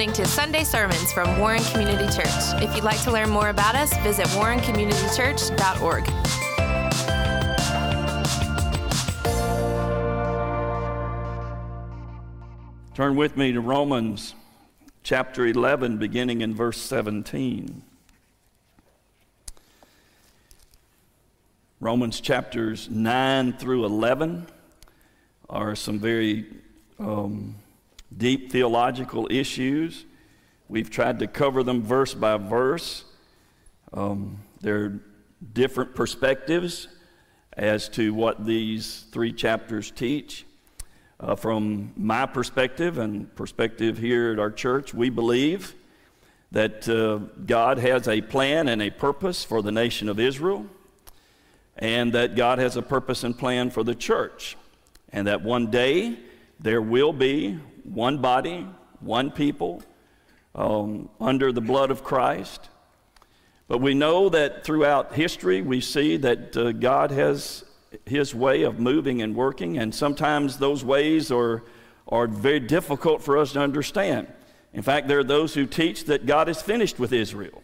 listening to Sunday sermons from Warren Community Church. If you'd like to learn more about us, visit warrencommunitychurch.org. Turn with me to Romans chapter 11, beginning in verse 17. Romans chapters 9 through 11 are some very um, deep theological issues. We've tried to cover them verse by verse. Um, there are different perspectives as to what these three chapters teach. Uh, from my perspective and perspective here at our church, we believe that uh, God has a plan and a purpose for the nation of Israel, and that God has a purpose and plan for the church, and that one day there will be one body, one people, um, under the blood of Christ. But we know that throughout history, we see that uh, God has his way of moving and working, and sometimes those ways are, are very difficult for us to understand. In fact, there are those who teach that God is finished with Israel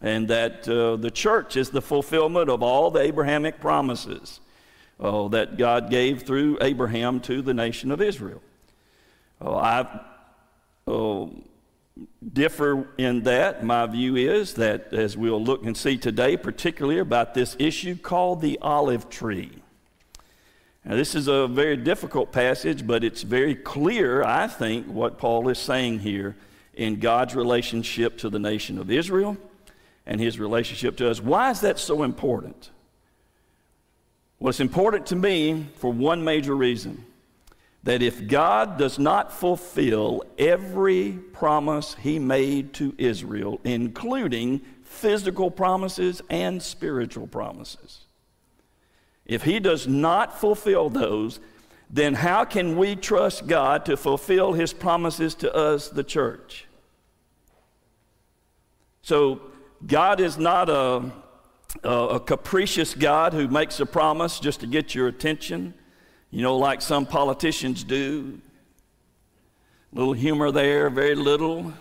and that uh, the church is the fulfillment of all the Abrahamic promises uh, that God gave through Abraham to the nation of Israel. Uh, I oh, differ in that. My view is that, as we'll look and see today, particularly about this issue called the olive tree. Now, this is a very difficult passage, but it's very clear, I think, what Paul is saying here in God's relationship to the nation of Israel and his relationship to us. Why is that so important? Well, it's important to me for one major reason that if God does not fulfill every promise he made to Israel, including physical promises and spiritual promises, if he does not fulfill those, then how can we trust God to fulfill his promises to us, the church? So, God is not a, a, capricious God who makes a promise just to get your attention. You know, like some politicians do. Little humor there, very little.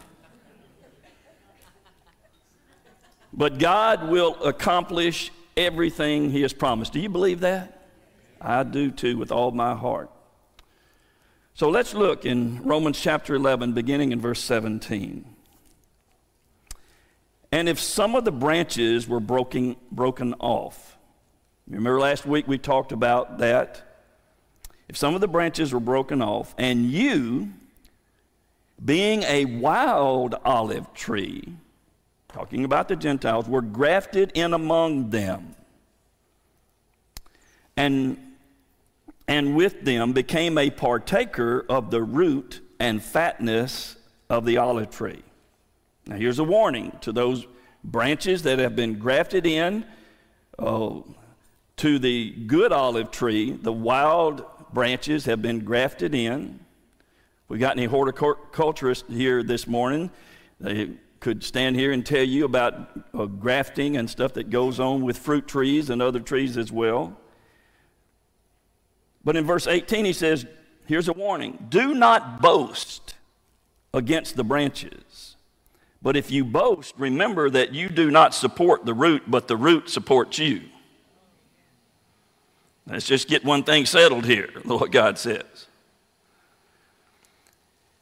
But God will accomplish everything He has promised. Do you believe that? I do too, with all my heart. So let's look in Romans chapter 11, beginning in verse 17. And if some of the branches were broken, broken off, remember last week we talked about that? If some of the branches were broken off, and you, being a wild olive tree, talking about the Gentiles, were grafted in among them, and, and with them became a partaker of the root and fatness of the olive tree. Now, here's a warning to those branches that have been grafted in uh, to the good olive tree, the wild branches have been grafted in. We got any horticulturists here this morning? They could stand here and tell you about uh, grafting and stuff that goes on with fruit trees and other trees as well. But in verse 18, he says, Here's a warning do not boast against the branches. But if you boast, remember that you do not support the root, but the root supports you. Let's just get one thing settled here, what God says.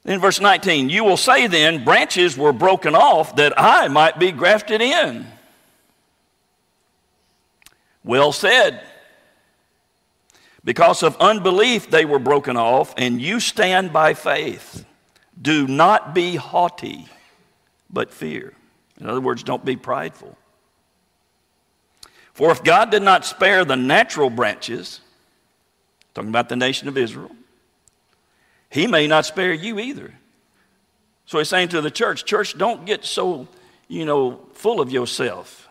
In verse 19, you will say then, branches were broken off that I might be grafted in. Well said. Because of unbelief, they were broken off, and you stand by faith. Do not be haughty, but fear. In other words, don't be prideful. For if God did not spare the natural branches, talking about the nation of Israel, he may not spare you either. So he's saying to the church, church, don't get so, you know, full of yourself.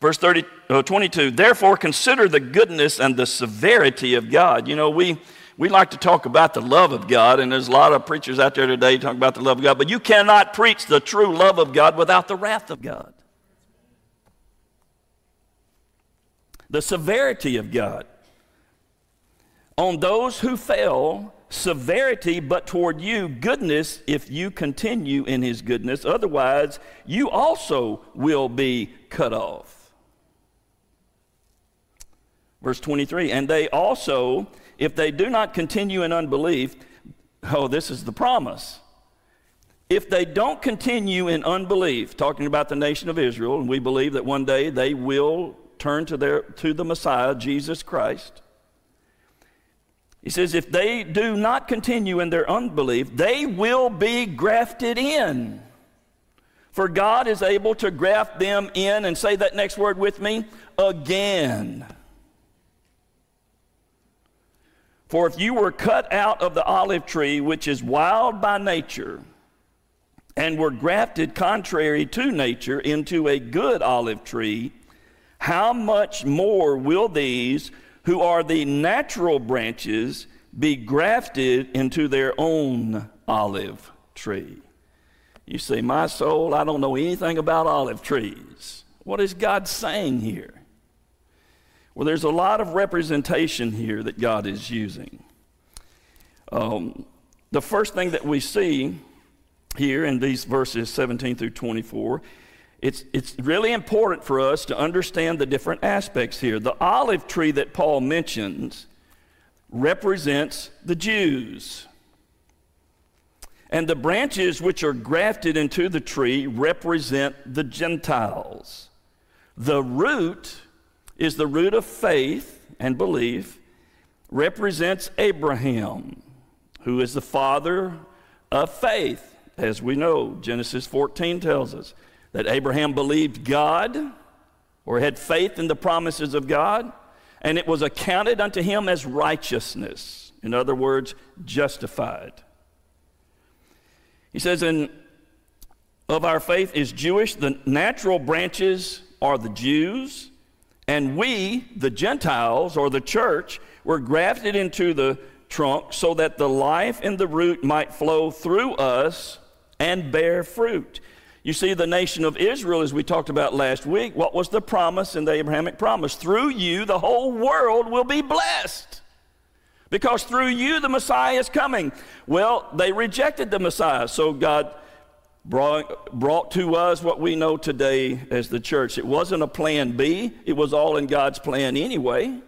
Verse 30, uh, 22, therefore consider the goodness and the severity of God. You know, we, we like to talk about the love of God, and there's a lot of preachers out there today talking about the love of God, but you cannot preach the true love of God without the wrath of God. The severity of God on those who fail, severity, but toward you goodness if you continue in his goodness. Otherwise, you also will be cut off. Verse 23 And they also, if they do not continue in unbelief, oh, this is the promise. If they don't continue in unbelief, talking about the nation of Israel, and we believe that one day they will turn to, their, to the Messiah, Jesus Christ. He says, if they do not continue in their unbelief, they will be grafted in. For God is able to graft them in, and say that next word with me again. For if you were cut out of the olive tree, which is wild by nature, and were grafted contrary to nature into a good olive tree, how much more will these who are the natural branches be grafted into their own olive tree? You say, My soul, I don't know anything about olive trees. What is God saying here? Well, there's a lot of representation here that God is using. Um, the first thing that we see here in these verses 17 through 24, it's, it's really important for us to understand the different aspects here. The olive tree that Paul mentions represents the Jews. And the branches which are grafted into the tree represent the Gentiles. The root is the root of faith and belief, represents Abraham, who is the father of faith. As we know, Genesis 14 tells us that Abraham believed God or had faith in the promises of God, and it was accounted unto him as righteousness. In other words, justified. He says, and of our faith is Jewish, the natural branches are the Jews, and we, the Gentiles or the church, were grafted into the trunk so that the life in the root might flow through us and bear fruit. You see, the nation of Israel, as we talked about last week, what was the promise in the Abrahamic promise? Through you, the whole world will be blessed. Because through you, the Messiah is coming. Well, they rejected the Messiah, so God brought, brought to us what we know today as the church. It wasn't a plan B, it was all in God's plan anyway.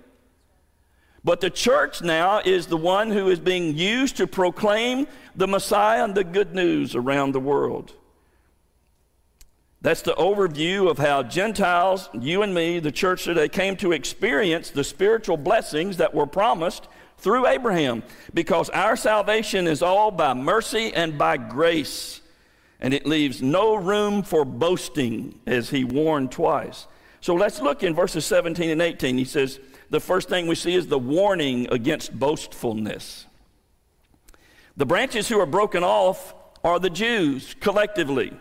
But the church now is the one who is being used to proclaim the Messiah and the good news around the world. That's the overview of how Gentiles, you and me, the church today, came to experience the spiritual blessings that were promised through Abraham. Because our salvation is all by mercy and by grace. And it leaves no room for boasting, as he warned twice. So let's look in verses 17 and 18. He says, the first thing we see is the warning against boastfulness. The branches who are broken off are the Jews collectively.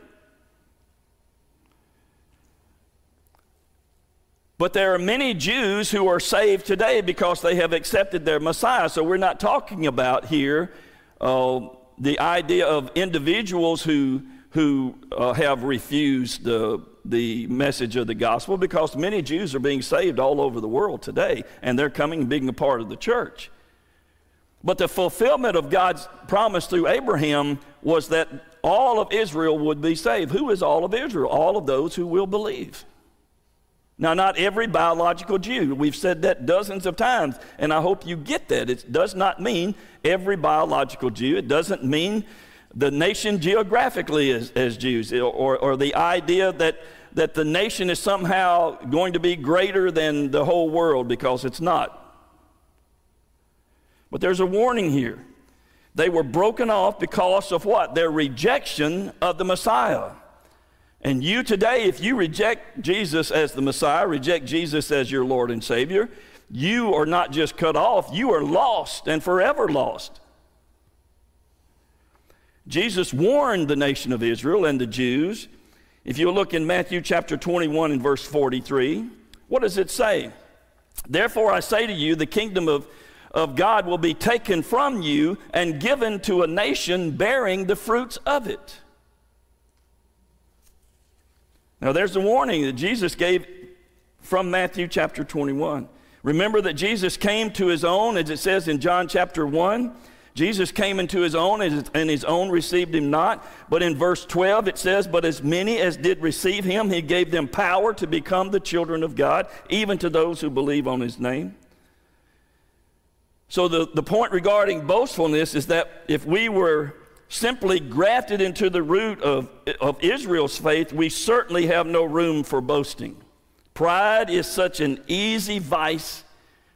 But there are many Jews who are saved today because they have accepted their Messiah. So we're not talking about here uh, the idea of individuals who, who uh, have refused the the message of the gospel because many Jews are being saved all over the world today, and they're coming and being a part of the church. But the fulfillment of God's promise through Abraham was that all of Israel would be saved. Who is all of Israel? All of those who will believe. Now, not every biological Jew. We've said that dozens of times, and I hope you get that. It does not mean every biological Jew. It doesn't mean the nation geographically as, as Jews, or, or the idea that, that the nation is somehow going to be greater than the whole world because it's not. But there's a warning here. They were broken off because of what? Their rejection of the Messiah. And you today, if you reject Jesus as the Messiah, reject Jesus as your Lord and Savior, you are not just cut off, you are lost and forever lost. Jesus warned the nation of Israel and the Jews. If you look in Matthew chapter 21 and verse 43, what does it say? Therefore, I say to you, the kingdom of, of God will be taken from you and given to a nation bearing the fruits of it. Now, there's a warning that Jesus gave from Matthew chapter 21. Remember that Jesus came to his own, as it says in John chapter 1 Jesus came into his own, and his own received him not. But in verse 12 it says, But as many as did receive him, he gave them power to become the children of God, even to those who believe on his name. So the, the point regarding boastfulness is that if we were simply grafted into the root of, of Israel's faith, we certainly have no room for boasting. Pride is such an easy vice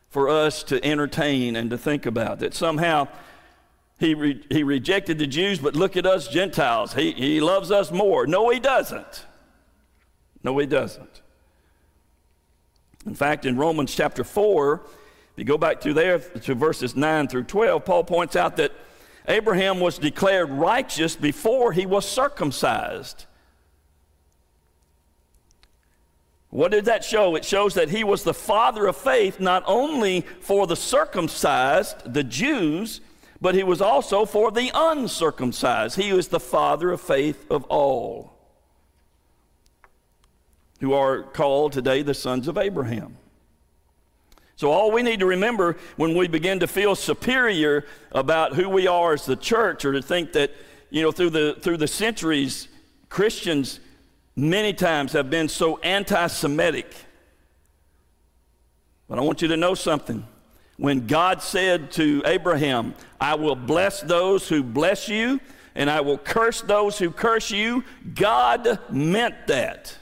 for us to entertain and to think about that somehow he, re- he rejected the Jews, but look at us Gentiles. He, he loves us more. No, he doesn't. No, he doesn't. In fact, in Romans chapter 4, if you go back to there to verses 9 through 12, Paul points out that Abraham was declared righteous before he was circumcised. What did that show? It shows that he was the father of faith not only for the circumcised, the Jews, but he was also for the uncircumcised. He was the father of faith of all, who are called today the sons of Abraham. So, all we need to remember when we begin to feel superior about who we are as the church, or to think that, you know, through the, through the centuries, Christians many times have been so anti Semitic. But I want you to know something when God said to Abraham, I will bless those who bless you, and I will curse those who curse you, God meant that.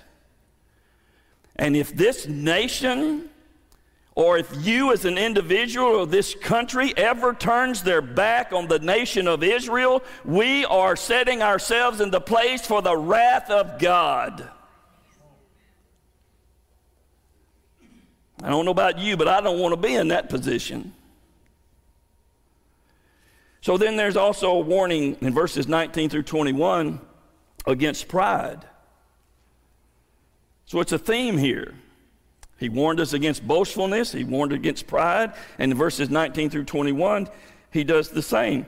And if this nation, or if you as an individual or this country ever turns their back on the nation of Israel, we are setting ourselves in the place for the wrath of God. I don't know about you, but I don't want to be in that position. So then there's also a warning in verses 19 through 21 against pride. So it's a theme here. He warned us against boastfulness, he warned against pride, and in verses 19 through 21, he does the same.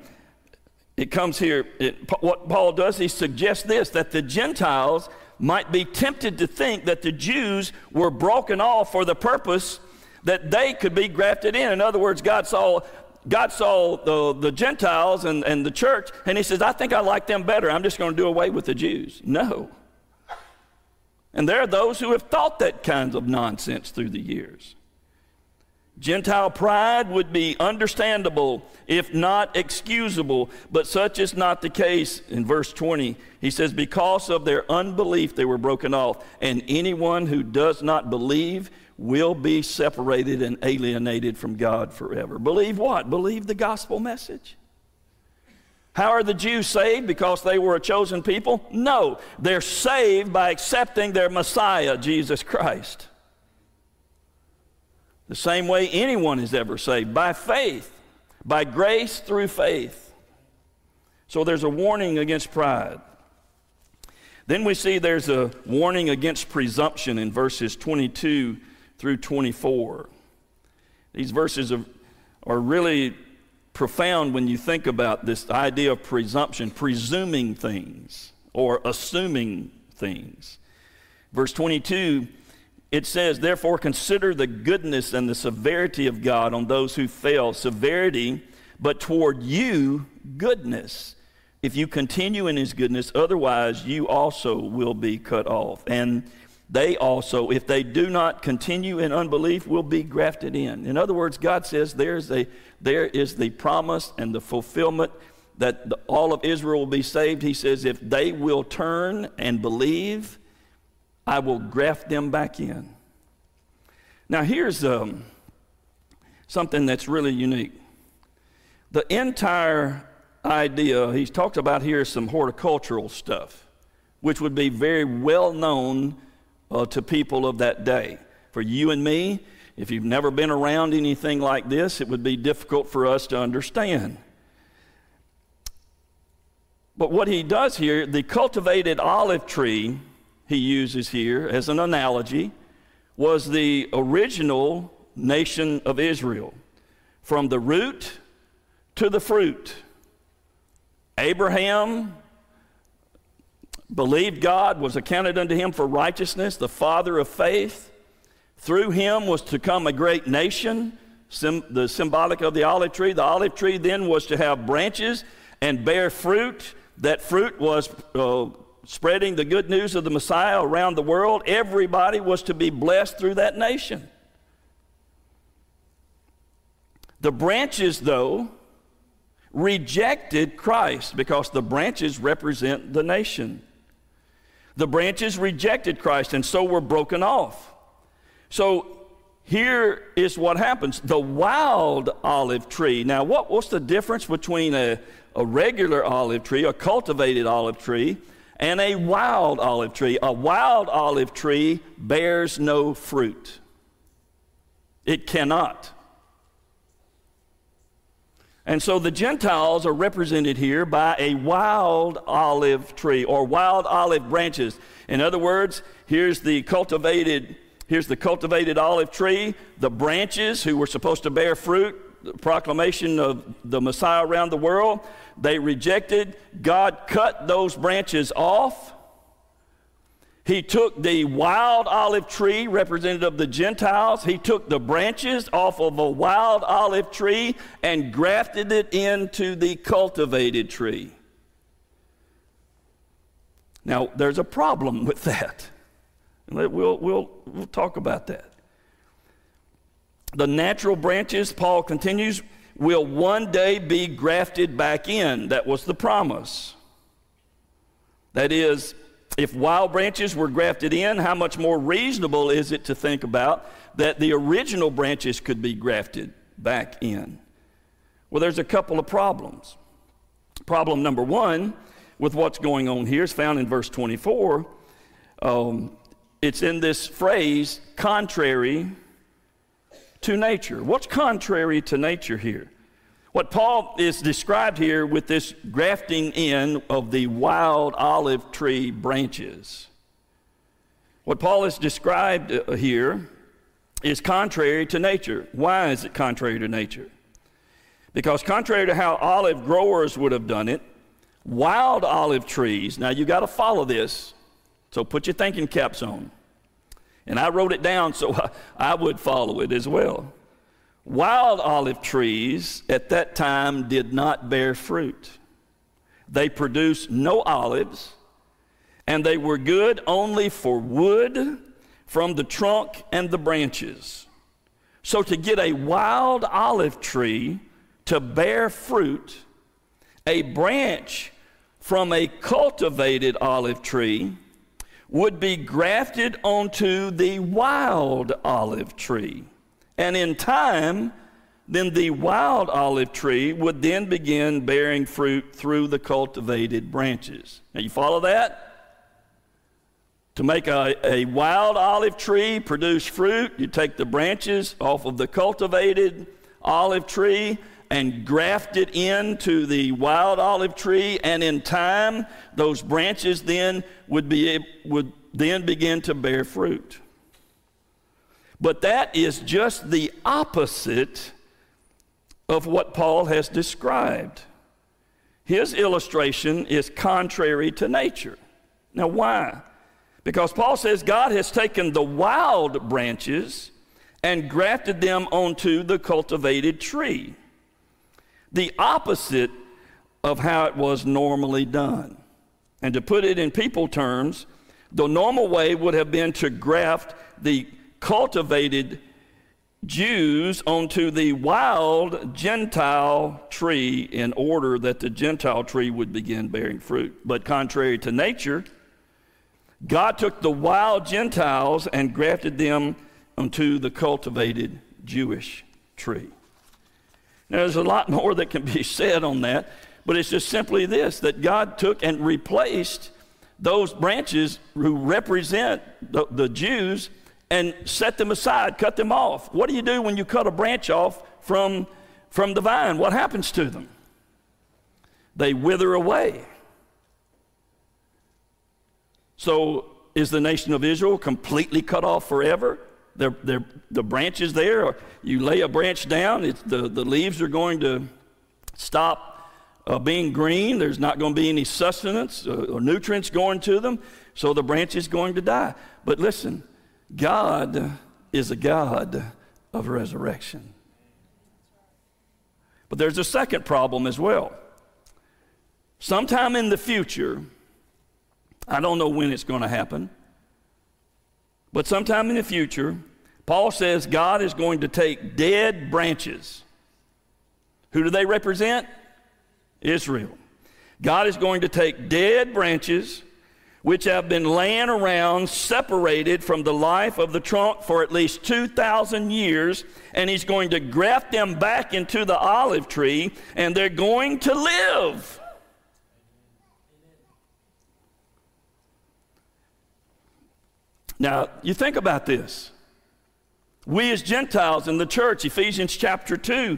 It comes here, it, what Paul does, he suggests this that the Gentiles might be tempted to think that the Jews were broken off for the purpose that they could be grafted in. In other words, God saw God saw the, the Gentiles and, and the church, and he says, I think I like them better. I'm just going to do away with the Jews. No. And there are those who have thought that kinds of nonsense through the years. Gentile pride would be understandable, if not excusable, but such is not the case. In verse 20, he says, Because of their unbelief, they were broken off, and anyone who does not believe will be separated and alienated from God forever. Believe what? Believe the gospel message. How are the Jews saved? Because they were a chosen people? No, they're saved by accepting their Messiah, Jesus Christ. The same way anyone is ever saved by faith, by grace through faith. So there's a warning against pride. Then we see there's a warning against presumption in verses 22 through 24. These verses are, really profound when you think about this idea of presumption, presuming things or assuming things. Verse 22 it says, Therefore, consider the goodness and the severity of God on those who fail. Severity, but toward you, goodness. If you continue in his goodness, otherwise you also will be cut off. And they also, if they do not continue in unbelief, will be grafted in. In other words, God says there's a, there is the promise and the fulfillment that the, all of Israel will be saved. He says, if they will turn and believe, I will graft them back in. Now, here's um, something that's really unique. The entire idea, he's talked about here some horticultural stuff, which would be very well known uh, to people of that day. For you and me, if you've never been around anything like this, it would be difficult for us to understand. But what he does here, the cultivated olive tree he uses here as an analogy was the original nation of Israel from the root to the fruit. Abraham believed God was accounted unto him for righteousness, the father of faith. Through him was to come a great nation, sim- the symbolic of the olive tree. The olive tree then was to have branches and bear fruit. That fruit was uh, spreading the good news of the Messiah around the world. Everybody was to be blessed through that nation. The branches, though, rejected Christ because the branches represent the nation. The branches rejected Christ and so were broken off. So here is what happens the wild olive tree. Now, what, what's the difference between a, a regular olive tree, a cultivated olive tree, and a wild olive tree? A wild olive tree bears no fruit, it cannot. And so the Gentiles are represented here by a wild olive tree or wild olive branches. In other words, here's the cultivated here's the cultivated olive tree, the branches who were supposed to bear fruit, the proclamation of the Messiah around the world, they rejected. God cut those branches off he took the wild olive tree, representative of the Gentiles, he took the branches off of a wild olive tree and grafted it into the cultivated tree. Now, there's a problem with that. We'll, we'll, we'll talk about that. The natural branches, Paul continues, will one day be grafted back in. That was the promise. That is, if wild branches were grafted in, how much more reasonable is it to think about that the original branches could be grafted back in? Well, there's a couple of problems. Problem number one with what's going on here is found in verse 24. Um, it's in this phrase, contrary to nature. What's contrary to nature here? What Paul is described here with this grafting in of the wild olive tree branches. What Paul is described uh, here is contrary to nature. Why is it contrary to nature? Because, contrary to how olive growers would have done it, wild olive trees, now you got to follow this, so put your thinking caps on. And I wrote it down so I, I would follow it as well. Wild olive trees at that time did not bear fruit. They produced no olives, and they were good only for wood from the trunk and the branches. So, to get a wild olive tree to bear fruit, a branch from a cultivated olive tree would be grafted onto the wild olive tree. And in time, then the wild olive tree would then begin bearing fruit through the cultivated branches. Now, you follow that? To make a, a wild olive tree produce fruit, you take the branches off of the cultivated olive tree and graft it into the wild olive tree, and in time, those branches then would, be, would then begin to bear fruit. But that is just the opposite of what Paul has described. His illustration is contrary to nature. Now, why? Because Paul says God has taken the wild branches and grafted them onto the cultivated tree. The opposite of how it was normally done. And to put it in people terms, the normal way would have been to graft the cultivated Jews onto the wild Gentile tree in order that the Gentile tree would begin bearing fruit. But contrary to nature, God took the wild Gentiles and grafted them onto the cultivated Jewish tree. Now, there's a lot more that can be said on that, but it's just simply this that God took and replaced those branches who represent the, the Jews and set them aside, cut them off. What do you do when you cut a branch off from, from the vine? What happens to them? They wither away. So, is the nation of Israel completely cut off forever? They're, they're, the branches there, or you lay a branch down, the, the leaves are going to stop uh, being green. There's not going to be any sustenance uh, or nutrients going to them, so the branch is going to die. But listen, God is a God of resurrection. But there's a second problem as well. Sometime in the future, I don't know when it's going to happen, but sometime in the future, Paul says God is going to take dead branches. Who do they represent? Israel. God is going to take dead branches which have been laying around separated from the life of the trunk for at least 2,000 years, and He's going to graft them back into the olive tree, and they're going to live. Now, you think about this. We as Gentiles in the church, Ephesians chapter 2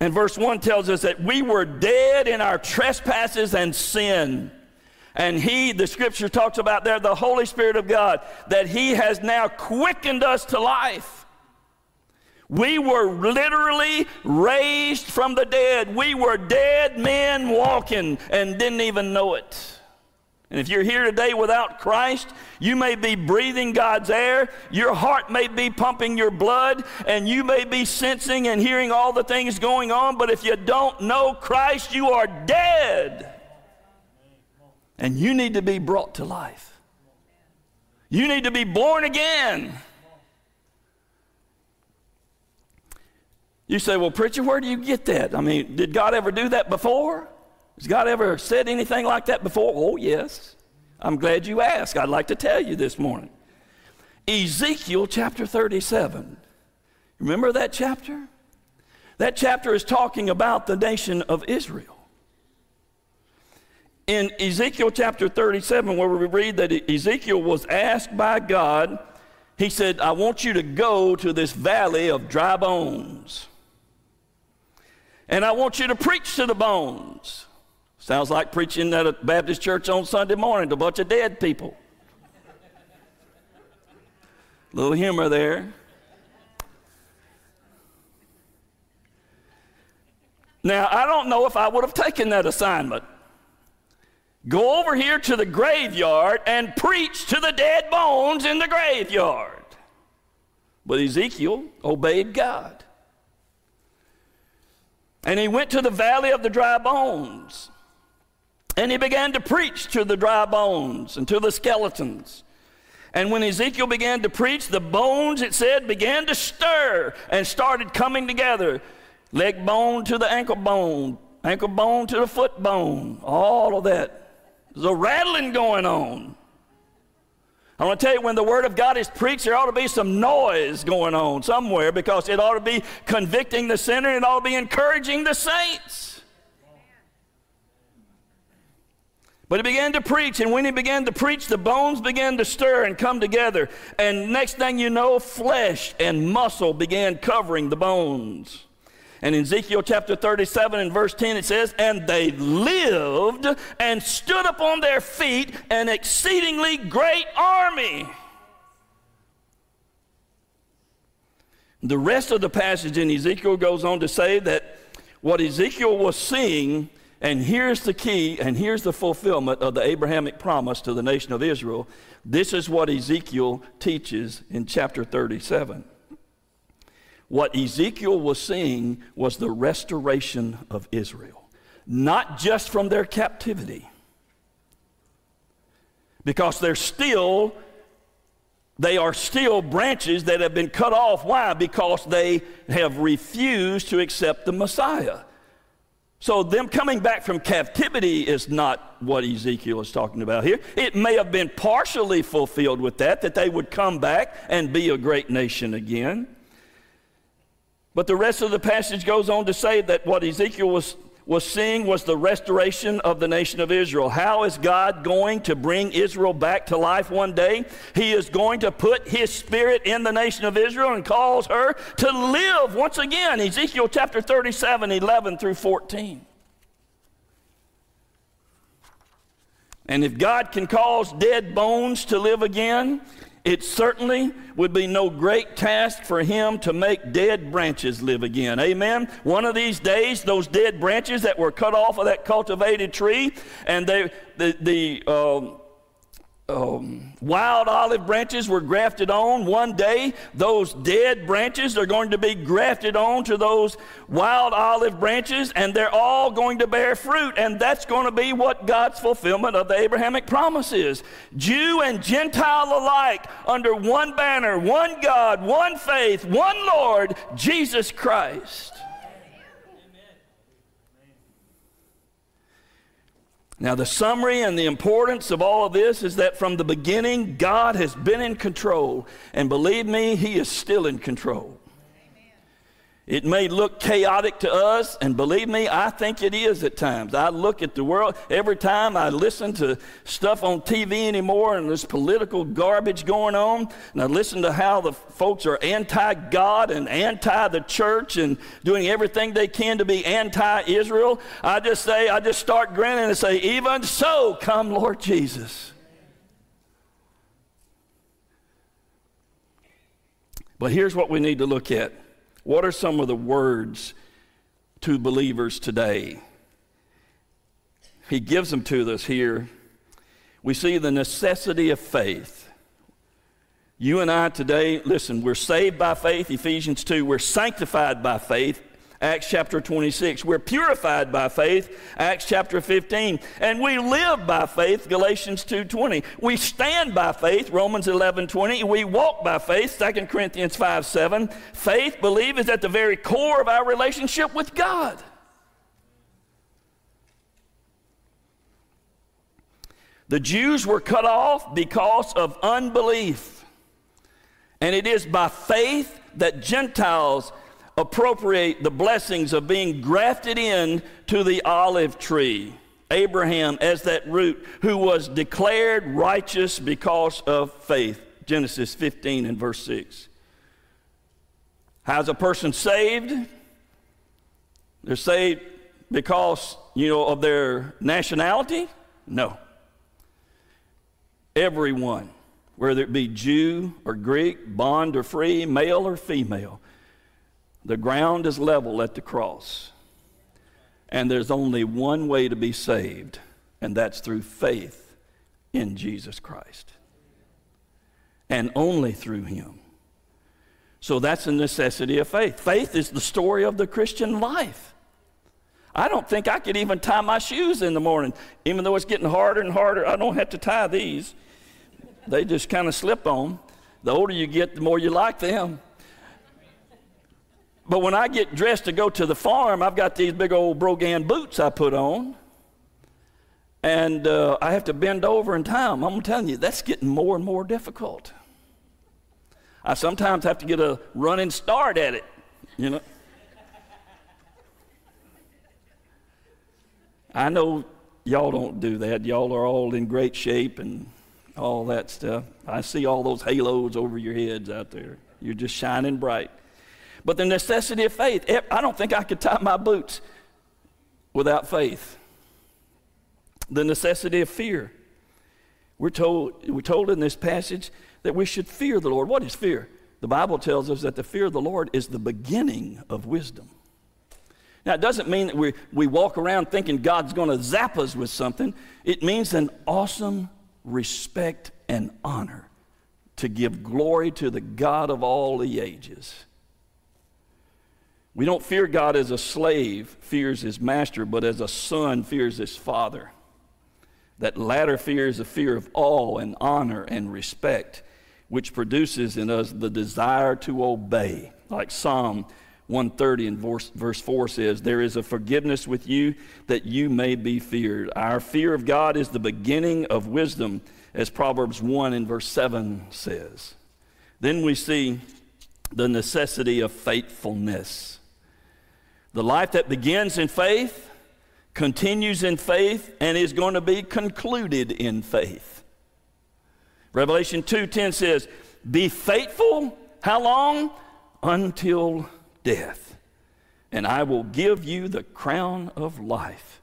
and verse 1 tells us that we were dead in our trespasses and sin. And He, the scripture talks about there, the Holy Spirit of God, that He has now quickened us to life. We were literally raised from the dead. We were dead men walking and didn't even know it. And if you're here today without Christ, you may be breathing God's air, your heart may be pumping your blood, and you may be sensing and hearing all the things going on, but if you don't know Christ, you are dead. And you need to be brought to life. You need to be born again. You say, Well, preacher, where do you get that? I mean, did God ever do that before? Has God ever said anything like that before? Oh, yes. I'm glad you asked. I'd like to tell you this morning. Ezekiel chapter 37. Remember that chapter? That chapter is talking about the nation of Israel. In Ezekiel chapter 37, where we read that Ezekiel was asked by God, he said, I want you to go to this valley of dry bones. And I want you to preach to the bones. Sounds like preaching at a Baptist church on Sunday morning to a bunch of dead people. Little humor there. Now, I don't know if I would have taken that assignment. Go over here to the graveyard and preach to the dead bones in the graveyard. But Ezekiel obeyed God. And he went to the valley of the dry bones. And he began to preach to the dry bones and to the skeletons. And when Ezekiel began to preach, the bones, it said, began to stir and started coming together. Leg bone to the ankle bone, ankle bone to the foot bone, all of that. There's a rattling going on. I want to tell you, when the Word of God is preached, there ought to be some noise going on somewhere because it ought to be convicting the sinner, and it ought to be encouraging the saints. But he began to preach, and when he began to preach, the bones began to stir and come together. And next thing you know, flesh and muscle began covering the bones. And in Ezekiel chapter 37 and verse 10, it says, And they lived and stood upon their feet, an exceedingly great army. The rest of the passage in Ezekiel goes on to say that what Ezekiel was seeing and here's the key, and here's the fulfillment of the Abrahamic promise to the nation of Israel. This is what Ezekiel teaches in chapter 37. What Ezekiel was seeing was the restoration of Israel, not just from their captivity, because they're still they are still branches that have been cut off. Why? Because they have refused to accept the Messiah. So, them coming back from captivity is not what Ezekiel is talking about here. It may have been partially fulfilled with that, that they would come back and be a great nation again. But the rest of the passage goes on to say that what Ezekiel was was seeing was the restoration of the nation of Israel. How is God going to bring Israel back to life one day? He is going to put his spirit in the nation of Israel and cause her to live once again. Ezekiel chapter 37, 11 through 14. And if God can cause dead bones to live again, it certainly would be no great task for him to make dead branches live again. Amen. One of these days, those dead branches that were cut off of that cultivated tree, and they, the, the, uh, um, wild olive branches were grafted on. One day, those dead branches are going to be grafted on to those wild olive branches, and they're all going to bear fruit. And that's going to be what God's fulfillment of the Abrahamic promise is Jew and Gentile alike, under one banner, one God, one faith, one Lord, Jesus Christ. Now, the summary and the importance of all of this is that from the beginning, God has been in control. And believe me, He is still in control. It may look chaotic to us, and believe me, I think it is at times. I look at the world, every time I listen to stuff on TV anymore and there's political garbage going on, and I listen to how the folks are anti God and anti the church and doing everything they can to be anti Israel, I just say, I just start grinning and say, Even so, come Lord Jesus. But here's what we need to look at. What are some of the words to believers today? He gives them to us here. We see the necessity of faith. You and I today, listen, we're saved by faith, Ephesians 2. We're sanctified by faith, Acts chapter 26. We're purified by faith, Acts chapter 15. And we live by faith, Galatians 2.20. We stand by faith, Romans 11.20. We walk by faith, 2 Corinthians 5, 7. Faith, believe, is at the very core of our relationship with God. The Jews were cut off because of unbelief. And it is by faith that Gentiles appropriate the blessings of being grafted in to the olive tree. Abraham as that root who was declared righteous because of faith. Genesis 15 and verse 6. How's a person saved? They're saved because, you know, of their nationality? No. Everyone, whether it be Jew or Greek, bond or free, male or female, the ground is level at the cross. And there's only one way to be saved, and that's through faith in Jesus Christ. And only through Him. So that's a necessity of faith. Faith is the story of the Christian life. I don't think I could even tie my shoes in the morning, even though it's getting harder and harder. I don't have to tie these, they just kind of slip on. The older you get, the more you like them. But when I get dressed to go to the farm, I've got these big old Brogan boots I put on. And uh, I have to bend over in time. I'm telling you, that's getting more and more difficult. I sometimes have to get a running start at it, you know. I know y'all don't do that. Y'all are all in great shape and all that stuff. I see all those halos over your heads out there. You're just shining bright. But the necessity of faith, eh, I don't think I could tie my boots without faith. The necessity of fear. We're told, we're told in this passage that we should fear the Lord. What is fear? The Bible tells us that the fear of the Lord is the beginning of wisdom. Now, it doesn't mean that we, we walk around thinking God's going to zap us with something. It means an awesome respect and honor to give glory to the God of all the ages. We don't fear God as a slave fears his master, but as a son fears his father. That latter fear is a fear of awe and honor and respect, which produces in us the desire to obey. Like Psalm 130 and verse, verse 4 says, There is a forgiveness with you that you may be feared. Our fear of God is the beginning of wisdom, as Proverbs 1 and verse 7 says. Then we see the necessity of faithfulness. The life that begins in faith, continues in faith, and is going to be concluded in faith. Revelation 2:10 says, "Be faithful how long? Until death, and I will give you the crown of life."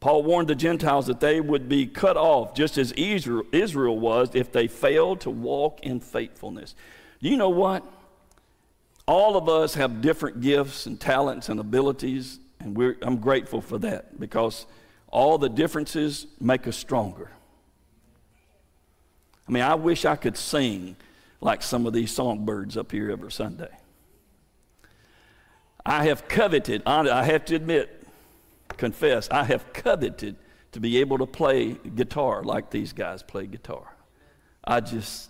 Paul warned the Gentiles that they would be cut off just as Israel was if they failed to walk in faithfulness. You know what? All of us have different gifts and talents and abilities, and I'm grateful for that because all the differences make us stronger. I mean, I wish I could sing like some of these songbirds up here every Sunday. I have coveted, I have to admit, confess, I have coveted to be able to play guitar like these guys play guitar. I just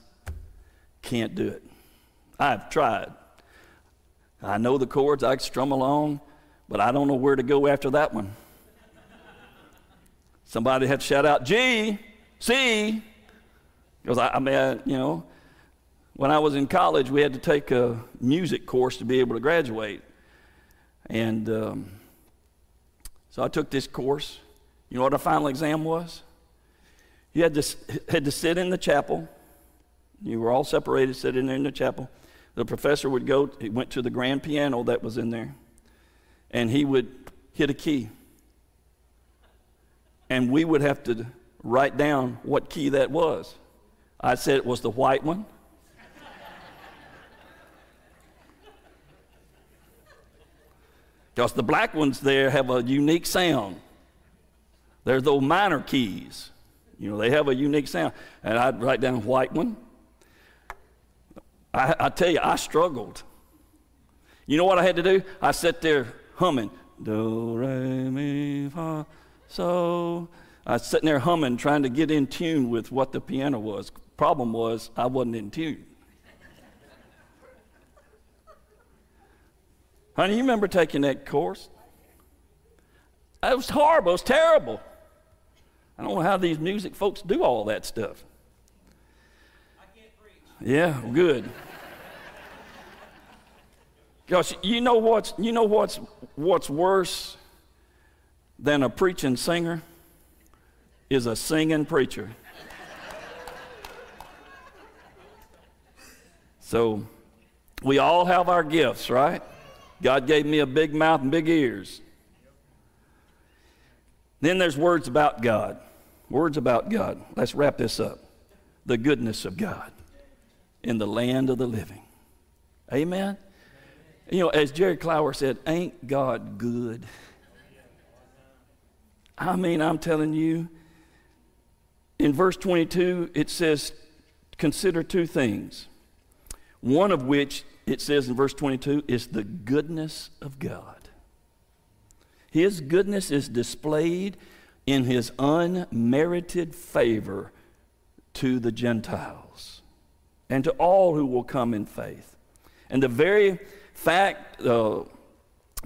can't do it. I've tried. I know the chords, I can strum along, but I don't know where to go after that one. Somebody had to shout out G, C, because I, I mean, I, you know, when I was in college, we had to take a music course to be able to graduate. And um, so I took this course. You know what our final exam was? You had to, had to sit in the chapel. You were all separated, sitting there in the chapel. The professor would go, he went to the grand piano that was in there, and he would hit a key. And we would have to write down what key that was. I said it was the white one. Because the black ones there have a unique sound. They're those minor keys. You know, they have a unique sound. And I'd write down white one. I, I tell you, I struggled. You know what I had to do? I sat there humming. Do, re, mi, fa, so. I was sitting there humming, trying to get in tune with what the piano was. Problem was, I wasn't in tune. Honey, you remember taking that course? It was horrible. It was terrible. I don't know how these music folks do all that stuff. Yeah, good. Because you know what's you know what's what's worse than a preaching singer is a singing preacher. so we all have our gifts, right? God gave me a big mouth and big ears. Then there's words about God. Words about God. Let's wrap this up. The goodness of God in the land of the living. Amen? You know, as Jerry Clower said, ain't God good? I mean, I'm telling you, in verse 22, it says, consider two things. One of which it says in verse 22 is the goodness of God. His goodness is displayed in his unmerited favor to the Gentiles and to all who will come in faith. And the very fact, uh,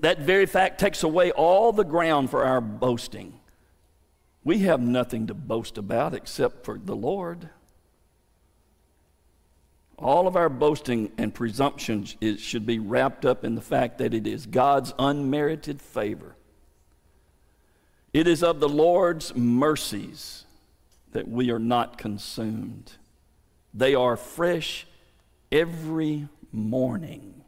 that very fact takes away all the ground for our boasting. We have nothing to boast about except for the Lord. All of our boasting and presumptions should be wrapped up in the fact that it is God's unmerited favor. It is of the Lord's mercies that we are not consumed. They are fresh every morning.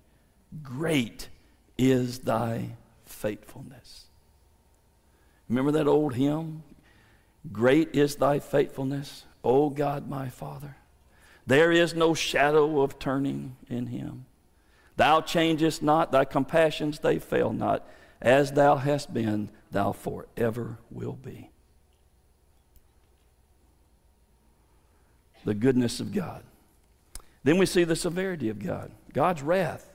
Great is thy faithfulness. Remember that old hymn? Great is thy faithfulness, O God my Father. There is no shadow of turning in him. Thou changest not, thy compassions they fail not. As thou hast been, thou forever will be. The goodness of God. Then we see the severity of God, God's wrath.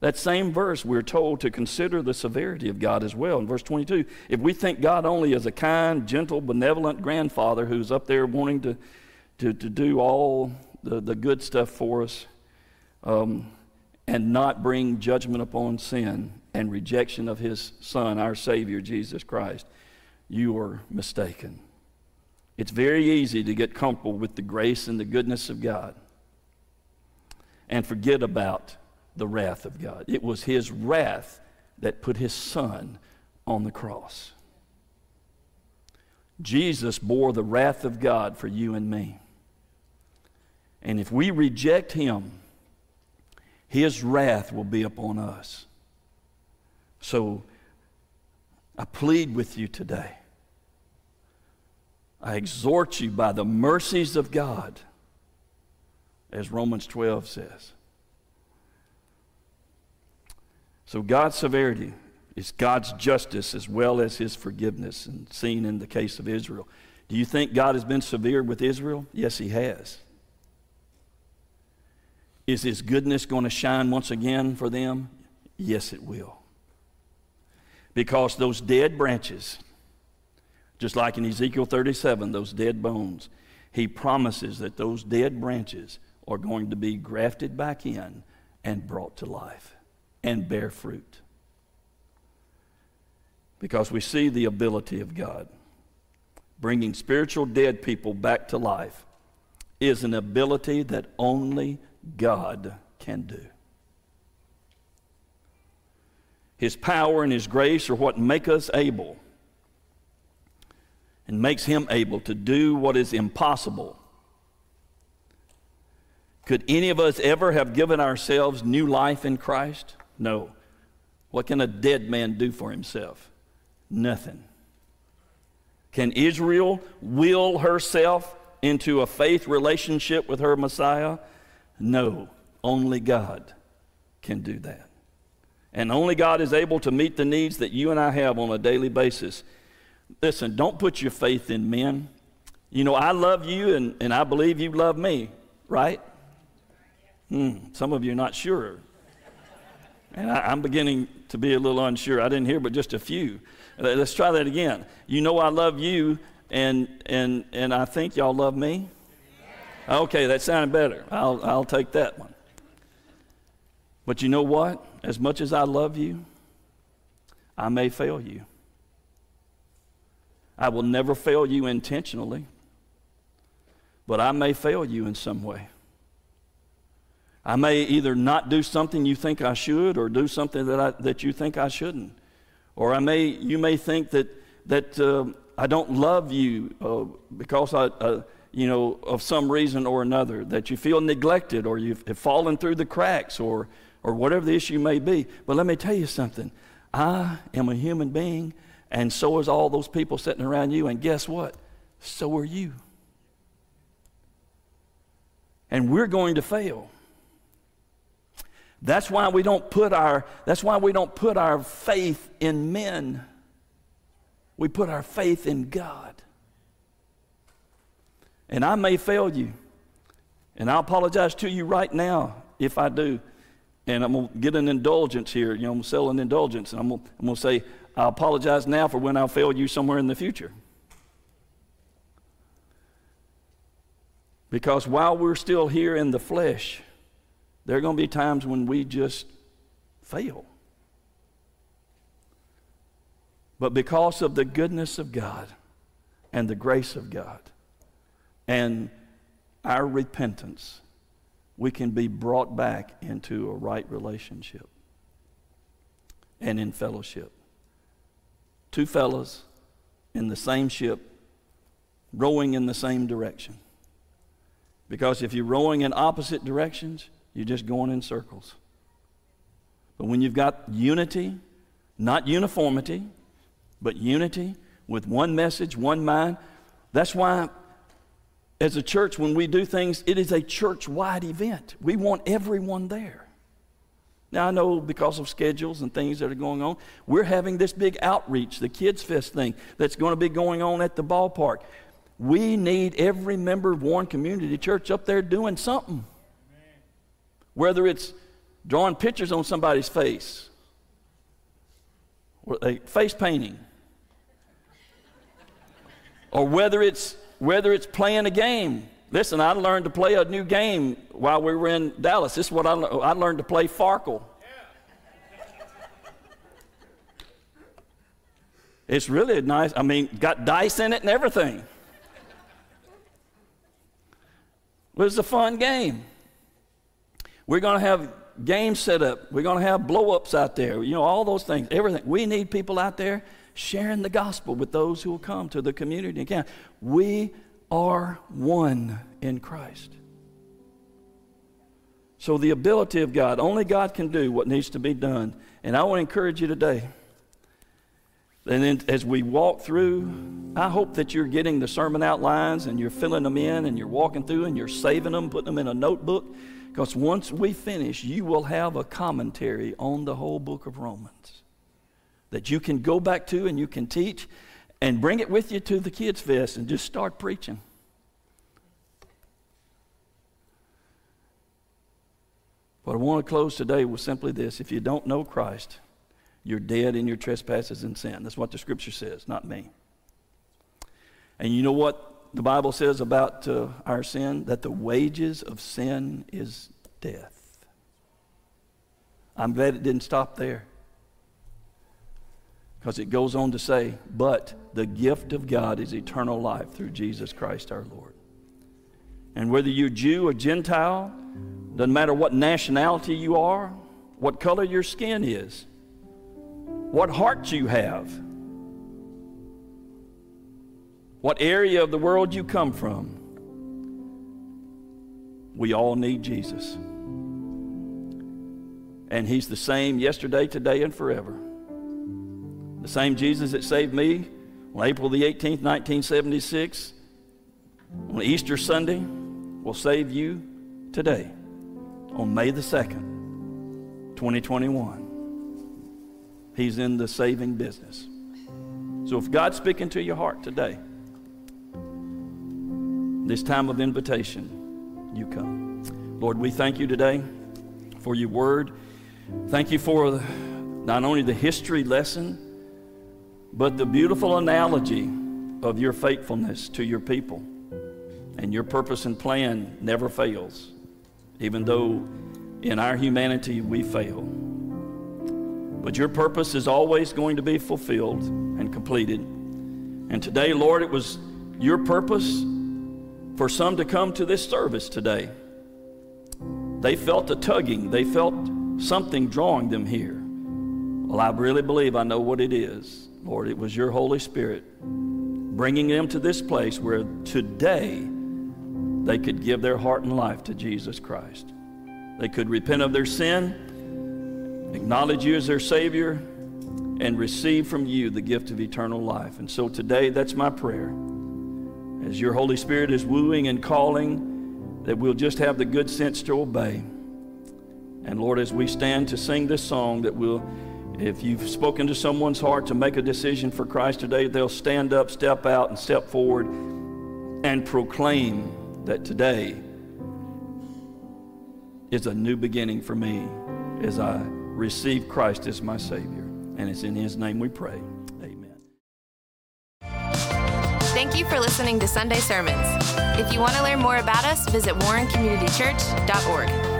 That same verse, we're told to consider the severity of God as well. In verse 22, if we think God only as a kind, gentle, benevolent grandfather who's up there wanting to, to, to do all the, the good stuff for us um, and not bring judgment upon sin and rejection of his Son, our Savior, Jesus Christ, you are mistaken. It's very easy to get comfortable with the grace and the goodness of God and forget about the wrath of God. It was his wrath that put his Son on the cross. Jesus bore the wrath of God for you and me. And if we reject him, his wrath will be upon us. So I plead with you today. I exhort you by the mercies of God, as Romans 12 says. So God's severity is God's justice as well as his forgiveness, and seen in the case of Israel. Do you think God has been severe with Israel? Yes, He has. Is His goodness going to shine once again for them? Yes, it will. Because those dead branches, just like in Ezekiel 37, those dead bones, He promises that those dead branches are going to be grafted back in and brought to life and bear fruit. Because we see the ability of God bringing spiritual dead people back to life is an ability that only God can do. His power and His grace are what make us able and makes Him able to do what is impossible. Could any of us ever have given ourselves new life in Christ? No. What can a dead man do for himself? Nothing. Can Israel will herself into a faith relationship with her Messiah? No, only God can do that. And only God is able to meet the needs that you and I have on a daily basis. Listen, don't put your faith in men. You know, I love you and, and I believe you love me, right? Hmm, some of you are not sure. And I, I'm beginning to be a little unsure. I didn't hear but just a few. Let's try that again. You know I love you, and, and, and I think y'all love me? Okay, that sounded better. I'll, I'll take that one. But you know what? As much as I love you, I may fail you. I will never fail you intentionally, but I may fail you in some way. I may either not do something you think I should or do something that, I, that you think I shouldn't. Or I may, you may think that, that uh, I don't love you uh, because I, uh, you know, of some reason or another, that you feel neglected or you've fallen through the cracks or, or whatever the issue may be. But let me tell you something. I am a human being, and so is all those people sitting around you, and guess what? So are you. And we're going to fail. That's why we don't put our, that's why we don't put our faith in men. We put our faith in God. And I may fail you. And I apologize to you right now if I do. And I'm going to get an indulgence here. You know, I'm going to sell an indulgence. And I'm going, to say, I apologize now for when I'll fail you somewhere in the future. Because while we're still here in the flesh, there are going to be times when we just fail. But because of the goodness of God and the grace of God and our repentance, we can be brought back into a right relationship and in fellowship. Two fellows in the same ship, rowing in the same direction. Because if you're rowing in opposite directions, you're just going in circles. But when you've got unity, not uniformity, but unity with one message, one mind, that's why as a church, when we do things, it is a church wide event. We want everyone there. Now, I know because of schedules and things that are going on, we're having this big outreach, the Kids Fest thing, that's going to be going on at the ballpark. We need every member of Warren Community Church up there doing something whether it's drawing pictures on somebody's face, or a face painting, or whether it's whether it's playing a game. Listen, I learned to play a new game while we were in Dallas. This is what I, I learned to play Farkle. It's really nice. I mean, got dice in it and everything. It was a fun game. We're going to have games set up. We're going to have blow ups out there. You know, all those things, everything. We need people out there sharing the gospel with those who will come to the community again. We are one in Christ. So, the ability of God, only God can do what needs to be done. And I want to encourage you today. And then as we walk through, I hope that you're getting the sermon outlines and you're filling them in and you're walking through and you're saving them, putting them in a notebook. Because once we finish, you will have a commentary on the whole book of Romans that you can go back to and you can teach. And bring it with you to the kids' fest and just start preaching. But I want to close today with simply this if you don't know Christ, you're dead in your trespasses and sin. That's what the scripture says, not me. And you know what the Bible says about uh, our sin? That the wages of sin is death. I'm glad it didn't stop there. Because it goes on to say, but the gift of God is eternal life through Jesus Christ our Lord. And whether you're Jew or Gentile, doesn't matter what nationality you are, what color your skin is, what heart you have, what area of the world you come from, we all need Jesus. And He's the same yesterday, today, and forever. The same Jesus that saved me on April the 18th, 1976, on Easter Sunday, will save you today on May the 2nd, 2021. He's in the saving business. So if God's speaking to your heart today, this time of invitation, you come. Lord, we thank you today for your word. Thank you for not only the history lesson, but the beautiful analogy of your faithfulness to your people. And your purpose and plan never fails even though in our humanity we fail. But your purpose is always going to be fulfilled and completed. And today, Lord, it was your purpose for some to come to this service today. They felt a tugging, they felt something drawing them here. Well, I really believe I know what it is. Lord, it was your Holy Spirit bringing them to this place where today they could give their heart and life to Jesus Christ. They could repent of their sin, acknowledge you as their Savior, and receive from you the gift of eternal life. And so today, that's my prayer. As your Holy Spirit is wooing and calling, that we'll just have the good sense to obey. And Lord, as we stand to sing this song, that we'll, if you've spoken to someone's heart to make a decision for Christ today, they'll stand up, step out, and step forward and proclaim that today is a new beginning for me as I receive Christ as my Savior. And it's in His name we pray. Amen. Thank you for listening to Sunday Sermons. If you want to learn more about us, visit warrencommunitychurch.org.